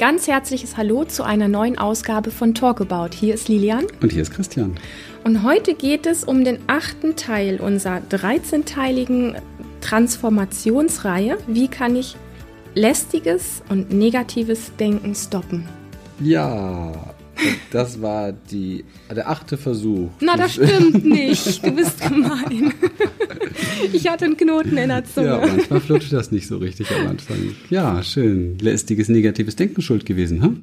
ganz herzliches Hallo zu einer neuen Ausgabe von Talkabout. Hier ist Lilian. Und hier ist Christian. Und heute geht es um den achten Teil unserer 13-teiligen Transformationsreihe. Wie kann ich lästiges und negatives Denken stoppen? Ja, das war die, der achte Versuch. Na, das stimmt nicht. Du bist gemein. Ich hatte einen Knoten in der Zunge. Ja, manchmal flutscht das nicht so richtig am Anfang. Ja, schön. Lästiges, negatives Denken schuld gewesen, hm?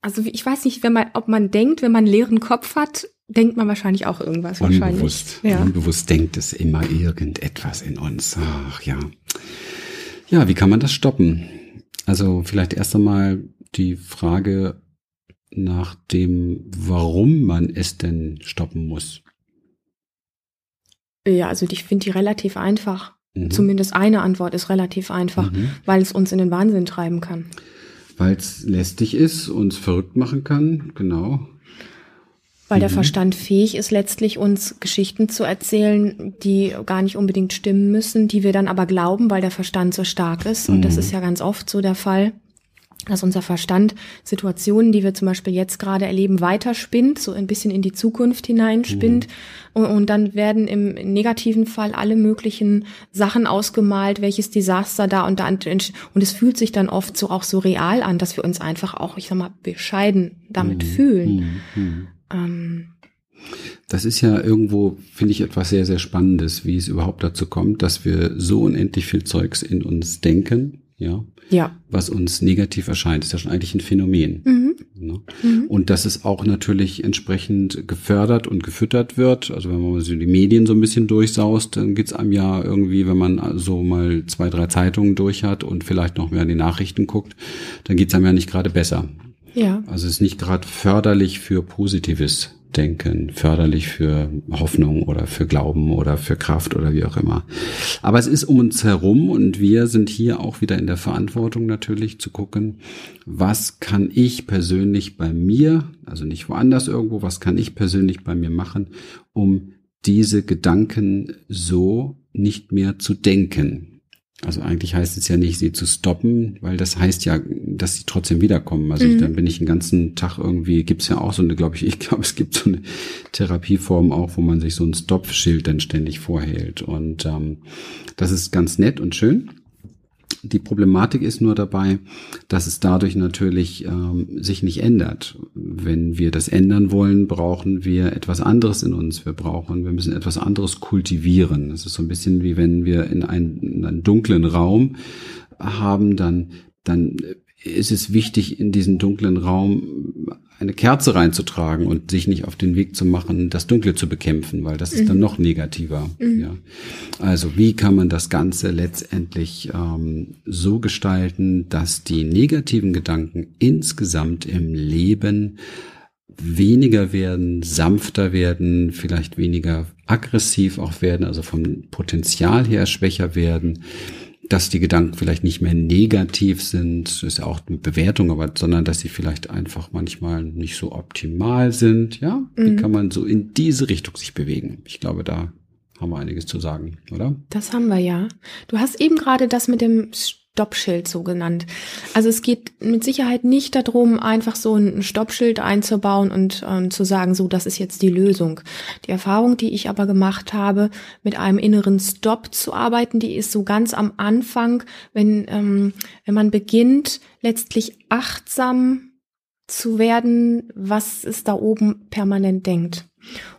Also ich weiß nicht, wenn man, ob man denkt, wenn man einen leeren Kopf hat, denkt man wahrscheinlich auch irgendwas. Unbewusst. Ja. Unbewusst denkt es immer irgendetwas in uns. Ach ja. Ja, wie kann man das stoppen? Also vielleicht erst einmal die Frage nach dem, warum man es denn stoppen muss. Ja, also ich finde die relativ einfach. Mhm. Zumindest eine Antwort ist relativ einfach, mhm. weil es uns in den Wahnsinn treiben kann. Weil es lästig ist, uns verrückt machen kann, genau. Weil mhm. der Verstand fähig ist, letztlich uns Geschichten zu erzählen, die gar nicht unbedingt stimmen müssen, die wir dann aber glauben, weil der Verstand so stark ist. Und das mhm. ist ja ganz oft so der Fall dass unser Verstand Situationen, die wir zum Beispiel jetzt gerade erleben, weiterspinnt, so ein bisschen in die Zukunft hineinspinnt. Mhm. Und, und, dann werden im negativen Fall alle möglichen Sachen ausgemalt, welches Desaster da und da. Und es fühlt sich dann oft so auch so real an, dass wir uns einfach auch, ich sag mal, bescheiden damit mhm. fühlen. Mhm. Ähm, das ist ja irgendwo, finde ich, etwas sehr, sehr Spannendes, wie es überhaupt dazu kommt, dass wir so unendlich viel Zeugs in uns denken, ja, ja. was uns negativ erscheint, ist ja schon eigentlich ein Phänomen. Mhm. Ne? Mhm. Und dass es auch natürlich entsprechend gefördert und gefüttert wird. Also wenn man so die Medien so ein bisschen durchsaust, dann geht's einem ja irgendwie, wenn man so mal zwei, drei Zeitungen durch hat und vielleicht noch mehr an die Nachrichten guckt, dann geht's einem ja nicht gerade besser. Ja. Also es ist nicht gerade förderlich für Positives Denken, förderlich für Hoffnung oder für Glauben oder für Kraft oder wie auch immer. Aber es ist um uns herum und wir sind hier auch wieder in der Verantwortung natürlich zu gucken, was kann ich persönlich bei mir, also nicht woanders irgendwo, was kann ich persönlich bei mir machen, um diese Gedanken so nicht mehr zu denken. Also eigentlich heißt es ja nicht, sie zu stoppen, weil das heißt ja, dass sie trotzdem wiederkommen. Also mhm. ich, dann bin ich den ganzen Tag irgendwie, gibt's ja auch so eine, glaube ich, ich glaube, es gibt so eine Therapieform auch, wo man sich so ein Stoppschild dann ständig vorhält. Und ähm, das ist ganz nett und schön. Die Problematik ist nur dabei, dass es dadurch natürlich ähm, sich nicht ändert. Wenn wir das ändern wollen, brauchen wir etwas anderes in uns. Wir brauchen, wir müssen etwas anderes kultivieren. Es ist so ein bisschen wie wenn wir in einen, in einen dunklen Raum haben, dann dann ist es wichtig, in diesen dunklen Raum eine Kerze reinzutragen und sich nicht auf den Weg zu machen, das Dunkle zu bekämpfen, weil das ist mhm. dann noch negativer. Mhm. Ja. Also wie kann man das Ganze letztendlich ähm, so gestalten, dass die negativen Gedanken insgesamt im Leben weniger werden, sanfter werden, vielleicht weniger aggressiv auch werden, also vom Potenzial her schwächer werden dass die Gedanken vielleicht nicht mehr negativ sind, ist ja auch eine Bewertung, aber sondern dass sie vielleicht einfach manchmal nicht so optimal sind. Ja, mhm. wie kann man so in diese Richtung sich bewegen? Ich glaube, da haben wir einiges zu sagen, oder? Das haben wir ja. Du hast eben gerade das mit dem Stoppschild so genannt. Also es geht mit Sicherheit nicht darum, einfach so ein Stoppschild einzubauen und ähm, zu sagen, so, das ist jetzt die Lösung. Die Erfahrung, die ich aber gemacht habe, mit einem inneren Stopp zu arbeiten, die ist so ganz am Anfang, wenn, ähm, wenn man beginnt, letztlich achtsam zu werden, was es da oben permanent denkt.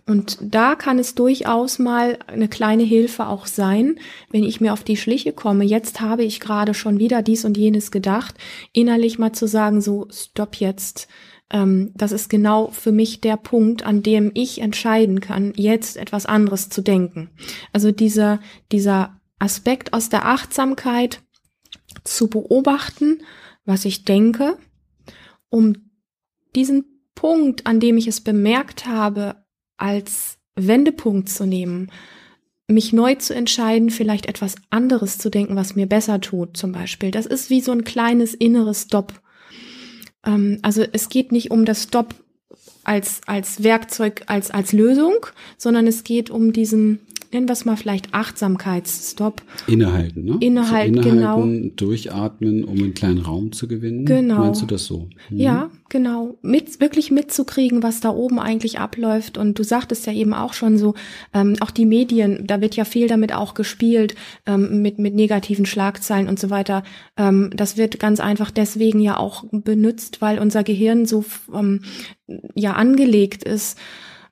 Und da kann es durchaus mal eine kleine Hilfe auch sein, wenn ich mir auf die Schliche komme. Jetzt habe ich gerade schon wieder dies und jenes gedacht, innerlich mal zu sagen, so, stopp jetzt. Ähm, das ist genau für mich der Punkt, an dem ich entscheiden kann, jetzt etwas anderes zu denken. Also dieser, dieser Aspekt aus der Achtsamkeit zu beobachten, was ich denke, um diesen Punkt, an dem ich es bemerkt habe, als Wendepunkt zu nehmen, mich neu zu entscheiden, vielleicht etwas anderes zu denken, was mir besser tut, zum Beispiel. Das ist wie so ein kleines inneres Stop. Ähm, also es geht nicht um das Stop als, als Werkzeug, als, als Lösung, sondern es geht um diesen, nennen wir es mal vielleicht Achtsamkeitsstop. Innehalten, ne? Innehalten, also innehalten genau. Durchatmen, um einen kleinen Raum zu gewinnen. Genau. Meinst du das so? Mhm. Ja, genau. Mit, wirklich mitzukriegen, was da oben eigentlich abläuft. Und du sagtest ja eben auch schon so, ähm, auch die Medien, da wird ja viel damit auch gespielt, ähm, mit, mit negativen Schlagzeilen und so weiter. Ähm, das wird ganz einfach deswegen ja auch benutzt, weil unser Gehirn so ähm, ja angelegt ist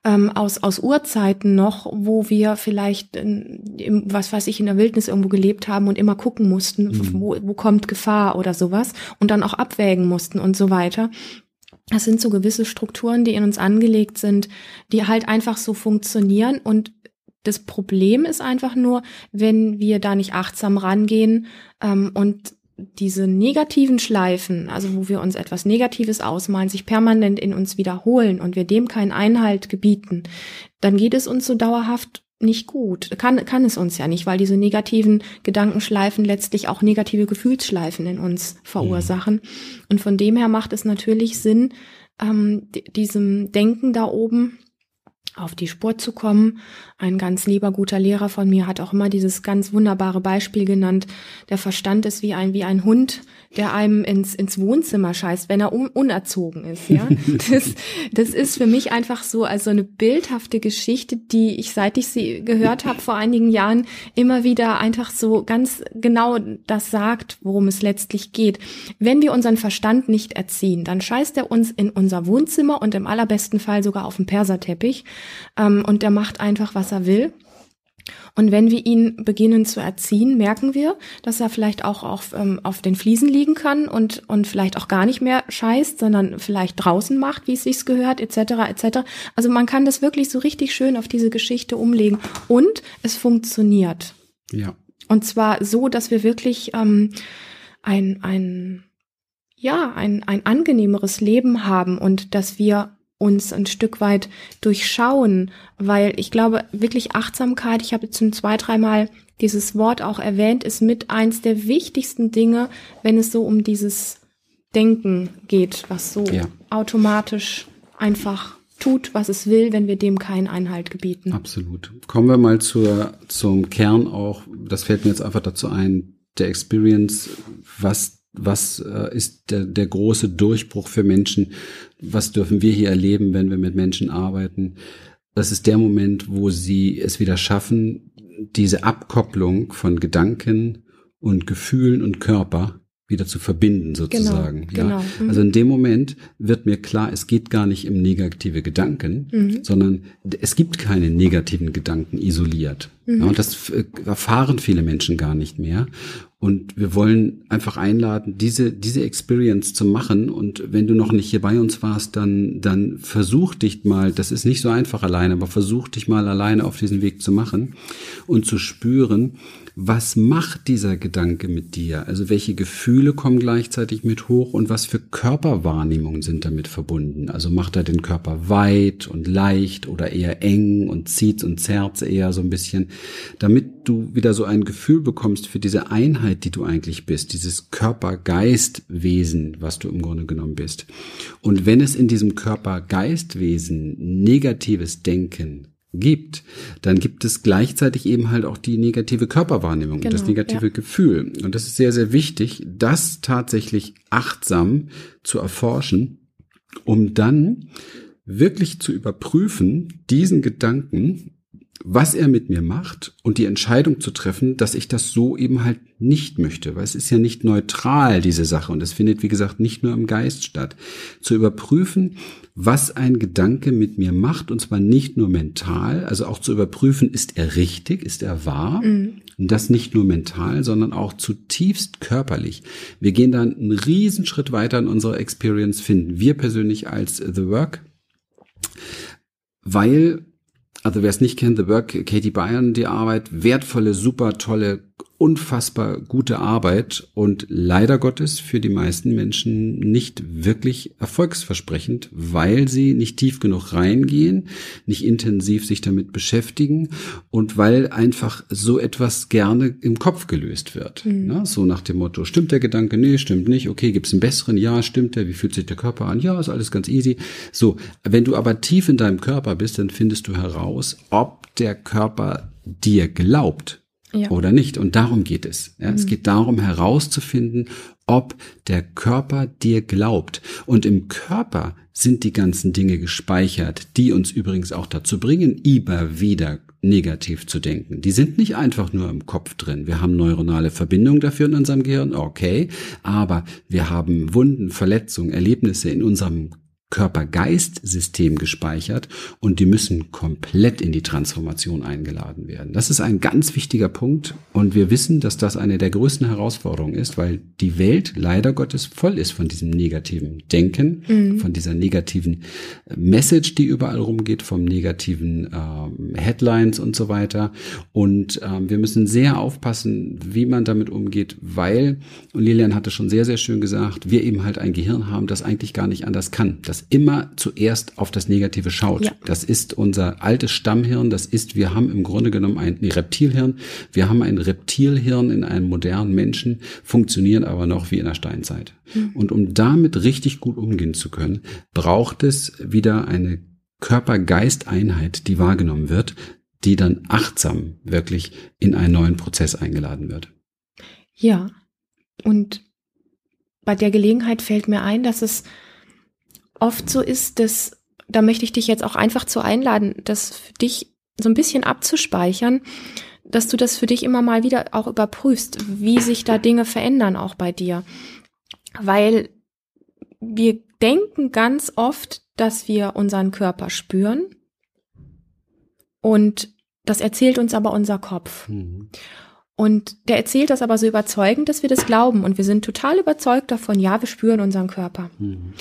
ähm, aus, aus Urzeiten noch, wo wir vielleicht, in, was weiß ich, in der Wildnis irgendwo gelebt haben und immer gucken mussten, mhm. wo, wo kommt Gefahr oder sowas und dann auch abwägen mussten und so weiter. Das sind so gewisse Strukturen, die in uns angelegt sind, die halt einfach so funktionieren und das Problem ist einfach nur, wenn wir da nicht achtsam rangehen ähm, und diese negativen Schleifen, also wo wir uns etwas Negatives ausmalen, sich permanent in uns wiederholen und wir dem keinen Einhalt gebieten, dann geht es uns so dauerhaft nicht gut. Kann, kann es uns ja nicht, weil diese negativen Gedankenschleifen letztlich auch negative Gefühlsschleifen in uns verursachen. Mhm. Und von dem her macht es natürlich Sinn, ähm, diesem Denken da oben auf die Spur zu kommen. Ein ganz lieber, guter Lehrer von mir hat auch immer dieses ganz wunderbare Beispiel genannt. Der Verstand ist wie ein, wie ein Hund, der einem ins, ins Wohnzimmer scheißt, wenn er un unerzogen ist, ja. Das, das ist für mich einfach so, also eine bildhafte Geschichte, die ich, seit ich sie gehört habe vor einigen Jahren, immer wieder einfach so ganz genau das sagt, worum es letztlich geht. Wenn wir unseren Verstand nicht erziehen, dann scheißt er uns in unser Wohnzimmer und im allerbesten Fall sogar auf den Perserteppich. Ähm, und der macht einfach, was er will. Und wenn wir ihn beginnen zu erziehen, merken wir, dass er vielleicht auch auf, ähm, auf den Fliesen liegen kann und, und vielleicht auch gar nicht mehr scheißt, sondern vielleicht draußen macht, wie es sich gehört, etc. etc. Also man kann das wirklich so richtig schön auf diese Geschichte umlegen. Und es funktioniert. Ja. Und zwar so, dass wir wirklich ähm, ein, ein, ja, ein, ein angenehmeres Leben haben und dass wir uns ein Stück weit durchschauen, weil ich glaube, wirklich Achtsamkeit, ich habe jetzt schon zwei, dreimal dieses Wort auch erwähnt, ist mit eins der wichtigsten Dinge, wenn es so um dieses Denken geht, was so ja. automatisch einfach tut, was es will, wenn wir dem keinen Einhalt gebieten. Absolut. Kommen wir mal zur, zum Kern auch, das fällt mir jetzt einfach dazu ein, der Experience, was was äh, ist der, der große Durchbruch für Menschen? Was dürfen wir hier erleben, wenn wir mit Menschen arbeiten? Das ist der Moment, wo sie es wieder schaffen, diese Abkopplung von Gedanken und Gefühlen und Körper wieder zu verbinden genau, sozusagen. Genau, ja. Genau. Also in dem Moment wird mir klar, es geht gar nicht um negative Gedanken, mhm. sondern es gibt keine negativen Gedanken isoliert. Mhm. Ja, und das erfahren viele Menschen gar nicht mehr. Und wir wollen einfach einladen, diese, diese Experience zu machen. Und wenn du noch nicht hier bei uns warst, dann, dann versuch dich mal, das ist nicht so einfach alleine, aber versuch dich mal alleine auf diesen Weg zu machen und zu spüren, was macht dieser Gedanke mit dir? Also welche Gefühle kommen gleichzeitig mit hoch und was für Körperwahrnehmungen sind damit verbunden? Also macht er den Körper weit und leicht oder eher eng und zieht und zerrt eher so ein bisschen, damit du wieder so ein Gefühl bekommst für diese Einheit, die du eigentlich bist, dieses Körper-Geist-Wesen, was du im Grunde genommen bist. Und wenn es in diesem Körper-Geist-Wesen negatives Denken gibt, dann gibt es gleichzeitig eben halt auch die negative Körperwahrnehmung genau, und das genau, negative ja. Gefühl. Und das ist sehr, sehr wichtig, das tatsächlich achtsam zu erforschen, um dann wirklich zu überprüfen, diesen Gedanken was er mit mir macht und die Entscheidung zu treffen, dass ich das so eben halt nicht möchte, weil es ist ja nicht neutral, diese Sache, und es findet, wie gesagt, nicht nur im Geist statt. Zu überprüfen, was ein Gedanke mit mir macht, und zwar nicht nur mental, also auch zu überprüfen, ist er richtig, ist er wahr, mhm. und das nicht nur mental, sondern auch zutiefst körperlich. Wir gehen dann einen Riesenschritt weiter in unserer Experience, finden wir persönlich als The Work, weil also wer es nicht kennt, The Work, Katie Bayern, die Arbeit, wertvolle, super tolle unfassbar gute Arbeit und leider Gottes für die meisten Menschen nicht wirklich erfolgsversprechend, weil sie nicht tief genug reingehen, nicht intensiv sich damit beschäftigen und weil einfach so etwas gerne im Kopf gelöst wird. Mhm. Ja, so nach dem Motto, stimmt der Gedanke? Nee, stimmt nicht. Okay, gibt's einen besseren? Ja, stimmt der? Wie fühlt sich der Körper an? Ja, ist alles ganz easy. So, wenn du aber tief in deinem Körper bist, dann findest du heraus, ob der Körper dir glaubt ja. oder nicht. Und darum geht es. Ja, mhm. Es geht darum herauszufinden, ob der Körper dir glaubt. Und im Körper sind die ganzen Dinge gespeichert, die uns übrigens auch dazu bringen, immer wieder negativ zu denken. Die sind nicht einfach nur im Kopf drin. Wir haben neuronale Verbindungen dafür in unserem Gehirn, okay, aber wir haben Wunden, Verletzungen, Erlebnisse in unserem Körper-Geist-System gespeichert und die müssen komplett in die Transformation eingeladen werden. Das ist ein ganz wichtiger Punkt und wir wissen, dass das eine der größten Herausforderungen ist, weil die Welt leider Gottes voll ist von diesem negativen Denken, mhm. von dieser negativen äh, Message, die überall rumgeht, vom negativen ähm, Headlines und so weiter. Und ähm, wir müssen sehr aufpassen, wie man damit umgeht, weil, und Lilian hatte schon sehr, sehr schön gesagt, wir eben halt ein Gehirn haben, das eigentlich gar nicht anders kann. Das immer zuerst auf das Negative schaut. Ja. Das ist unser altes Stammhirn. Das ist, wir haben im Grunde genommen ein nee, Reptilhirn. Wir haben ein Reptilhirn in einem modernen Menschen, funktionieren aber noch wie in der Steinzeit. Mhm. Und um damit richtig gut umgehen zu können, braucht es wieder eine Körper-Geist-Einheit, die wahrgenommen wird, die dann achtsam wirklich in einen neuen Prozess eingeladen wird. Ja. Und bei der Gelegenheit fällt mir ein, dass es oft so ist, dass, da möchte ich dich jetzt auch einfach zu einladen, das für dich so ein bisschen abzuspeichern, dass du das für dich immer mal wieder auch überprüfst, wie sich da Dinge verändern auch bei dir. Weil wir denken ganz oft, dass wir unseren Körper spüren und das erzählt uns aber unser Kopf. Mhm. Und der erzählt das aber so überzeugend, dass wir das glauben. Und wir sind total überzeugt davon, ja, wir spüren unseren Körper. Mhm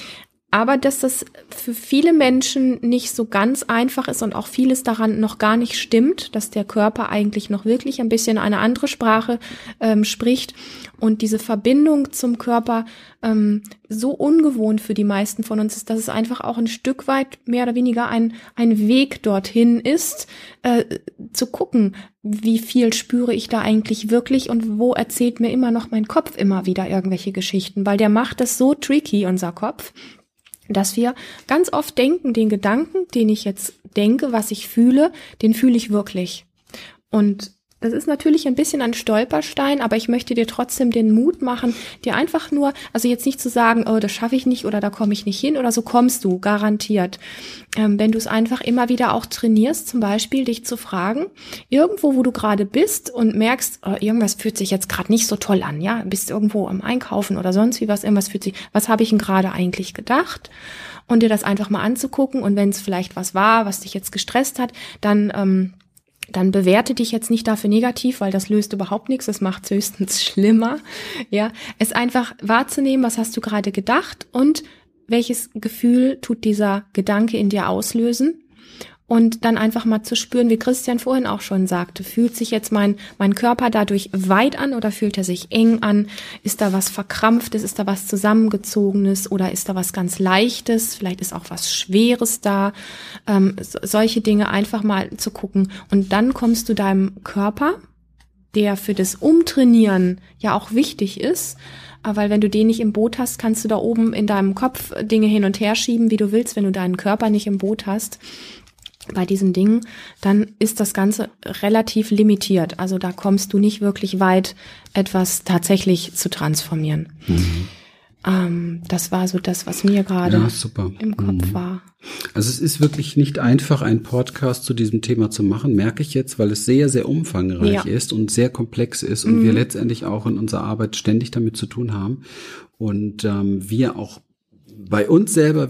aber dass das für viele Menschen nicht so ganz einfach ist und auch vieles daran noch gar nicht stimmt, dass der Körper eigentlich noch wirklich ein bisschen eine andere Sprache ähm, spricht und diese Verbindung zum Körper ähm, so ungewohnt für die meisten von uns ist, dass es einfach auch ein Stück weit mehr oder weniger ein, ein Weg dorthin ist, äh, zu gucken, wie viel spüre ich da eigentlich wirklich und wo erzählt mir immer noch mein Kopf immer wieder irgendwelche Geschichten, weil der macht das so tricky, unser Kopf dass wir ganz oft denken, den Gedanken, den ich jetzt denke, was ich fühle, den fühle ich wirklich. Und das ist natürlich ein bisschen ein Stolperstein, aber ich möchte dir trotzdem den Mut machen, dir einfach nur, also jetzt nicht zu sagen, oh, das schaffe ich nicht oder da komme ich nicht hin oder so kommst du, garantiert. Ähm, wenn du es einfach immer wieder auch trainierst, zum Beispiel dich zu fragen, irgendwo, wo du gerade bist und merkst, oh, irgendwas fühlt sich jetzt gerade nicht so toll an, ja, bist irgendwo am Einkaufen oder sonst wie was, irgendwas fühlt sich, was habe ich denn gerade eigentlich gedacht? Und dir das einfach mal anzugucken und wenn es vielleicht was war, was dich jetzt gestresst hat, dann ähm, dann bewerte dich jetzt nicht dafür negativ, weil das löst überhaupt nichts, das macht es höchstens schlimmer. Ja, es einfach wahrzunehmen, was hast du gerade gedacht und welches Gefühl tut dieser Gedanke in dir auslösen und dann einfach mal zu spüren, wie Christian vorhin auch schon sagte, fühlt sich jetzt mein, mein Körper dadurch weit an oder fühlt er sich eng an? Ist da was Verkrampftes? Ist da was Zusammengezogenes? Oder ist da was ganz Leichtes? Vielleicht ist auch was Schweres da. Ähm, so, solche Dinge einfach mal zu gucken. Und dann kommst du deinem Körper, der für das Umtrainieren ja auch wichtig ist, weil wenn du den nicht im Boot hast, kannst du da oben in deinem Kopf Dinge hin und her schieben, wie du willst, wenn du deinen Körper nicht im Boot hast bei diesen Dingen, dann ist das Ganze relativ limitiert. Also da kommst du nicht wirklich weit, etwas tatsächlich zu transformieren. Mhm. Ähm, das war so das, was mir gerade ja, im Kopf mhm. war. Also es ist wirklich nicht einfach, einen Podcast zu diesem Thema zu machen, merke ich jetzt, weil es sehr, sehr umfangreich ja. ist und sehr komplex ist und mhm. wir letztendlich auch in unserer Arbeit ständig damit zu tun haben. Und ähm, wir auch bei uns selber,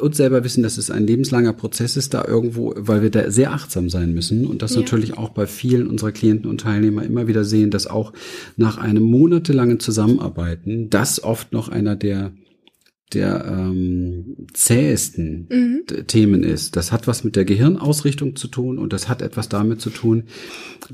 uns selber wissen, dass es ein lebenslanger Prozess ist, da irgendwo, weil wir da sehr achtsam sein müssen und das ja. natürlich auch bei vielen unserer Klienten und Teilnehmer immer wieder sehen, dass auch nach einem monatelangen Zusammenarbeiten das oft noch einer der der ähm, zähesten mhm. Themen ist. Das hat was mit der Gehirnausrichtung zu tun und das hat etwas damit zu tun,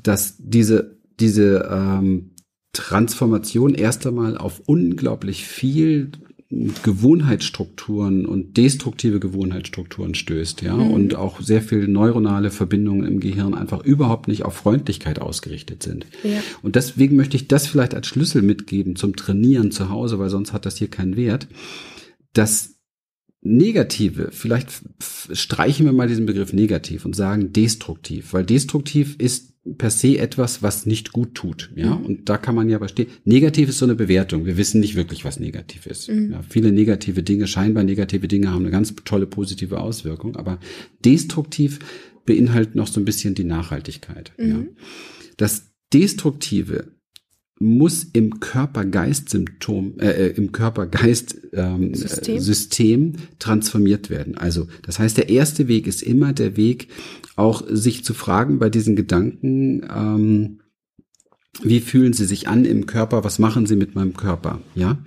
dass diese diese ähm, Transformation erst einmal auf unglaublich viel Gewohnheitsstrukturen und destruktive Gewohnheitsstrukturen stößt, ja, mhm. und auch sehr viele neuronale Verbindungen im Gehirn einfach überhaupt nicht auf Freundlichkeit ausgerichtet sind. Ja. Und deswegen möchte ich das vielleicht als Schlüssel mitgeben zum Trainieren zu Hause, weil sonst hat das hier keinen Wert. Das Negative, vielleicht streichen wir mal diesen Begriff negativ und sagen destruktiv, weil destruktiv ist per se etwas, was nicht gut tut. Ja, mhm. und da kann man ja verstehen. Negativ ist so eine Bewertung. Wir wissen nicht wirklich, was negativ ist. Mhm. Ja, viele negative Dinge, scheinbar negative Dinge haben eine ganz tolle positive Auswirkung, aber destruktiv beinhaltet noch so ein bisschen die Nachhaltigkeit. Mhm. Ja. Das Destruktive muss im Körper-Geist-Symptom, äh, äh im Körper-Geist-System ähm, System transformiert werden. Also, das heißt, der erste Weg ist immer der Weg, auch sich zu fragen bei diesen Gedanken, ähm, wie fühlen sie sich an im Körper, was machen sie mit meinem Körper, ja?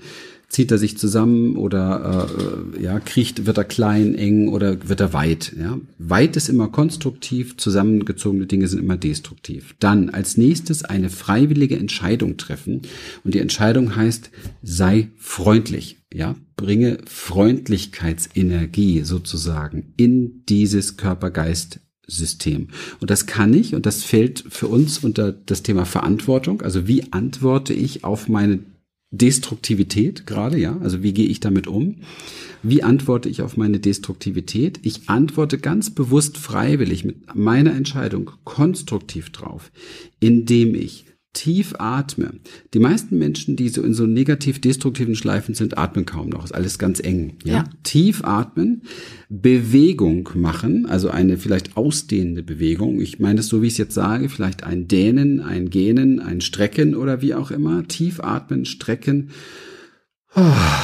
zieht er sich zusammen oder äh, ja, kriecht, wird er klein, eng oder wird er weit. Ja? Weit ist immer konstruktiv, zusammengezogene Dinge sind immer destruktiv. Dann als nächstes eine freiwillige Entscheidung treffen. Und die Entscheidung heißt, sei freundlich. Ja, bringe Freundlichkeitsenergie sozusagen in dieses Körpergeist System. Und das kann ich, und das fällt für uns unter das Thema Verantwortung. Also wie antworte ich auf meine Destruktivität gerade, ja? Also wie gehe ich damit um? Wie antworte ich auf meine Destruktivität? Ich antworte ganz bewusst freiwillig mit meiner Entscheidung konstruktiv drauf, indem ich tief atme. Die meisten Menschen, die so in so negativ-destruktiven Schleifen sind, atmen kaum noch. Ist alles ganz eng. Ja? ja? Tief atmen, Bewegung machen, also eine vielleicht ausdehnende Bewegung. Ich meine es so, wie ich es jetzt sage, vielleicht ein Dehnen, ein Gähnen, ein Strecken oder wie auch immer. Tief atmen, strecken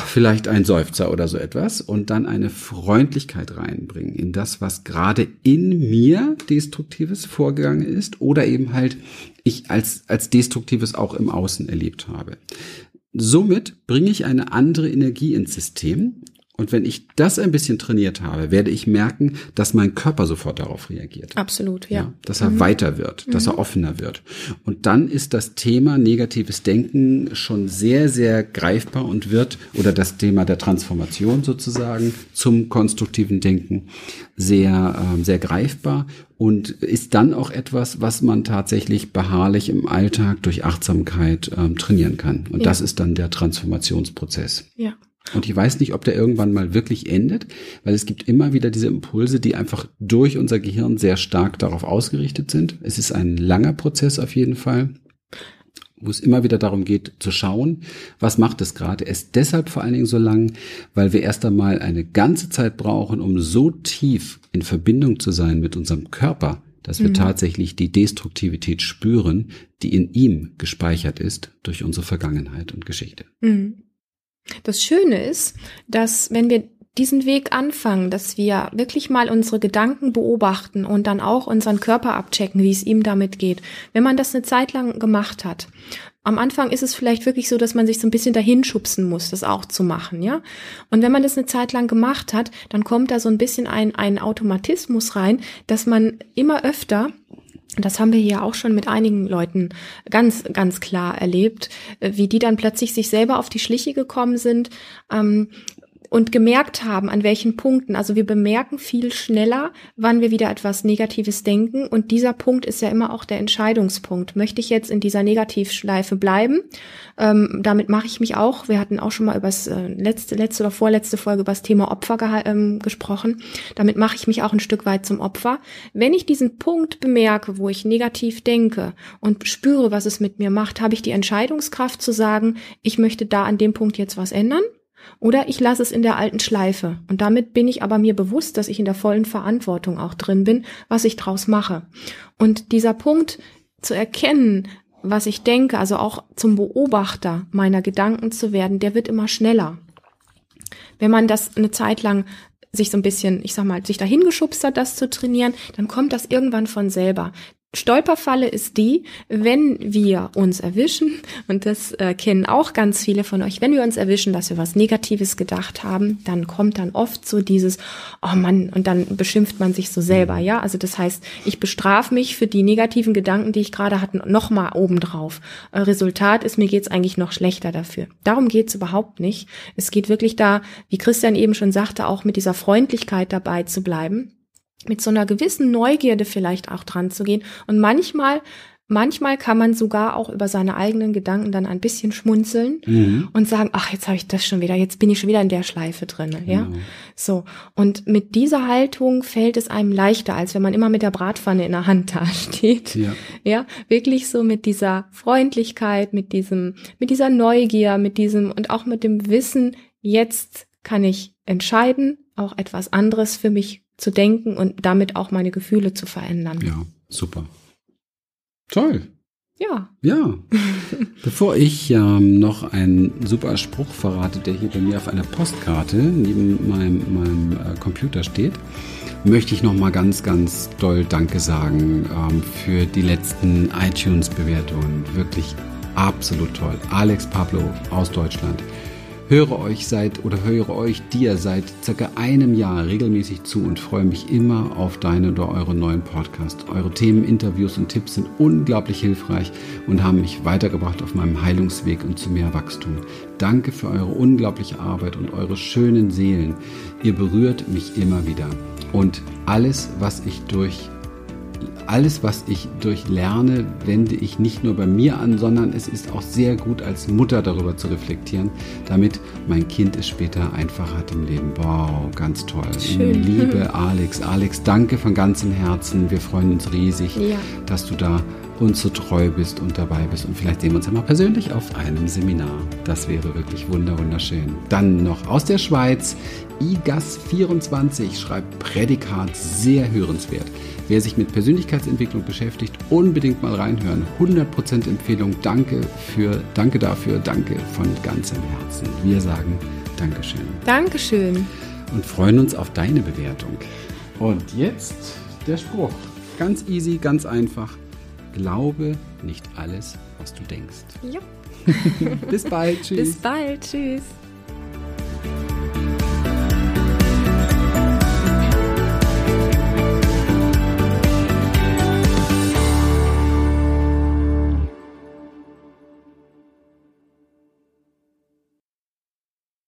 vielleicht ein Seufzer oder so etwas und dann eine Freundlichkeit reinbringen in das, was gerade in mir destruktives vorgegangen ist oder eben halt ich als, als destruktives auch im Außen erlebt habe. Somit bringe ich eine andere Energie ins System und wenn ich das ein bisschen trainiert habe, werde ich merken, dass mein Körper sofort darauf reagiert. Absolut, ja. ja dass er mhm. weiter wird, dass mhm. er offener wird. Und dann ist das Thema negatives Denken schon sehr, sehr greifbar und wird, oder das Thema der Transformation sozusagen zum konstruktiven Denken sehr, äh, sehr greifbar und ist dann auch etwas, was man tatsächlich beharrlich im Alltag durch Achtsamkeit ähm, trainieren kann. Und ja. das ist dann der Transformationsprozess. Ja. Und ich weiß nicht, ob der irgendwann mal wirklich endet, weil es gibt immer wieder diese Impulse, die einfach durch unser Gehirn sehr stark darauf ausgerichtet sind. Es ist ein langer Prozess auf jeden Fall, wo es immer wieder darum geht zu schauen, was macht es gerade. Es ist deshalb vor allen Dingen so lang, weil wir erst einmal eine ganze Zeit brauchen, um so tief in Verbindung zu sein mit unserem Körper, dass wir mhm. tatsächlich die Destruktivität spüren, die in ihm gespeichert ist durch unsere Vergangenheit und Geschichte. Mhm. Das Schöne ist, dass wenn wir diesen Weg anfangen, dass wir wirklich mal unsere Gedanken beobachten und dann auch unseren Körper abchecken, wie es ihm damit geht. Wenn man das eine Zeit lang gemacht hat. Am Anfang ist es vielleicht wirklich so, dass man sich so ein bisschen dahin schubsen muss, das auch zu machen, ja. Und wenn man das eine Zeit lang gemacht hat, dann kommt da so ein bisschen ein, ein Automatismus rein, dass man immer öfter das haben wir hier auch schon mit einigen Leuten ganz, ganz klar erlebt, äh, wie die dann plötzlich sich selber auf die Schliche gekommen sind, ähm, und gemerkt haben, an welchen Punkten. Also wir bemerken viel schneller, wann wir wieder etwas Negatives denken. Und dieser Punkt ist ja immer auch der Entscheidungspunkt. Möchte ich jetzt in dieser Negativschleife bleiben? Ähm, damit mache ich mich auch. Wir hatten auch schon mal über das äh, letzte, letzte oder vorletzte Folge über das Thema Opfer ähm, gesprochen. Damit mache ich mich auch ein Stück weit zum Opfer. Wenn ich diesen Punkt bemerke, wo ich negativ denke und spüre, was es mit mir macht, habe ich die Entscheidungskraft zu sagen, ich möchte da an dem Punkt jetzt was ändern oder ich lasse es in der alten Schleife. Und damit bin ich aber mir bewusst, dass ich in der vollen Verantwortung auch drin bin, was ich draus mache. Und dieser Punkt zu erkennen, was ich denke, also auch zum Beobachter meiner Gedanken zu werden, der wird immer schneller. Wenn man das eine Zeit lang sich so ein bisschen, ich sag mal, sich dahin geschubst hat, das zu trainieren, dann kommt das irgendwann von selber. Stolperfalle ist die, wenn wir uns erwischen, und das äh, kennen auch ganz viele von euch, wenn wir uns erwischen, dass wir was Negatives gedacht haben, dann kommt dann oft so dieses, oh Mann, und dann beschimpft man sich so selber, mhm. ja. Also das heißt, ich bestrafe mich für die negativen Gedanken, die ich gerade hatte, nochmal obendrauf. Äh, Resultat ist, mir geht's eigentlich noch schlechter dafür. Darum geht's überhaupt nicht. Es geht wirklich da, wie Christian eben schon sagte, auch mit dieser Freundlichkeit dabei zu bleiben mit so einer gewissen Neugierde vielleicht auch dran zu gehen. Und manchmal manchmal kann man sogar auch über seine eigenen Gedanken dann ein bisschen schmunzeln mhm. und sagen, ach, jetzt habe ich das schon wieder, jetzt bin ich schon wieder in der Schleife drin, ja. Genau. So. Und mit dieser Haltung fällt es einem leichter, als wenn man immer mit der Bratpfanne in der Hand da steht. Ja. ja, wirklich so mit dieser Freundlichkeit, mit diesem, mit dieser Neugier, mit diesem und auch mit dem Wissen, jetzt kann ich entscheiden, auch etwas anderes für mich zu denken und damit auch meine Gefühle zu verändern. Ja, super. Toll. Ja. Ja. Bevor ich ähm, noch einen super Spruch verrate, der hier bei mir auf einer Postkarte neben meinem, meinem äh, Computer steht, möchte ich noch mal ganz, ganz doll Danke sagen ähm, für die letzten iTunes-Bewertungen. Wirklich absolut toll. Alex Pablo aus Deutschland höre euch seit oder höre euch dir seit circa einem Jahr regelmäßig zu und freue mich immer auf deine oder eure neuen Podcast. Eure Themen, Interviews und Tipps sind unglaublich hilfreich und haben mich weitergebracht auf meinem Heilungsweg und zu mehr Wachstum. Danke für eure unglaubliche Arbeit und eure schönen Seelen. Ihr berührt mich immer wieder. Und alles, was ich durch alles, was ich durchlerne, wende ich nicht nur bei mir an, sondern es ist auch sehr gut als Mutter darüber zu reflektieren, damit mein Kind es später einfacher hat im Leben. Wow, ganz toll. Schön. Liebe Alex, Alex, danke von ganzem Herzen. Wir freuen uns riesig, ja. dass du da uns so treu bist und dabei bist. Und vielleicht sehen wir uns ja mal persönlich auf einem Seminar. Das wäre wirklich wunderschön. Dann noch aus der Schweiz. IGAS24 schreibt Prädikat sehr hörenswert. Wer sich mit Persönlichkeitsentwicklung beschäftigt, unbedingt mal reinhören. 100% Empfehlung. Danke für, danke dafür, danke von ganzem Herzen. Wir sagen Dankeschön. Dankeschön. Und freuen uns auf deine Bewertung. Und jetzt der Spruch. Ganz easy, ganz einfach. Glaube nicht alles, was du denkst. Ja. Bis bald. Tschüss. Bis bald. Tschüss.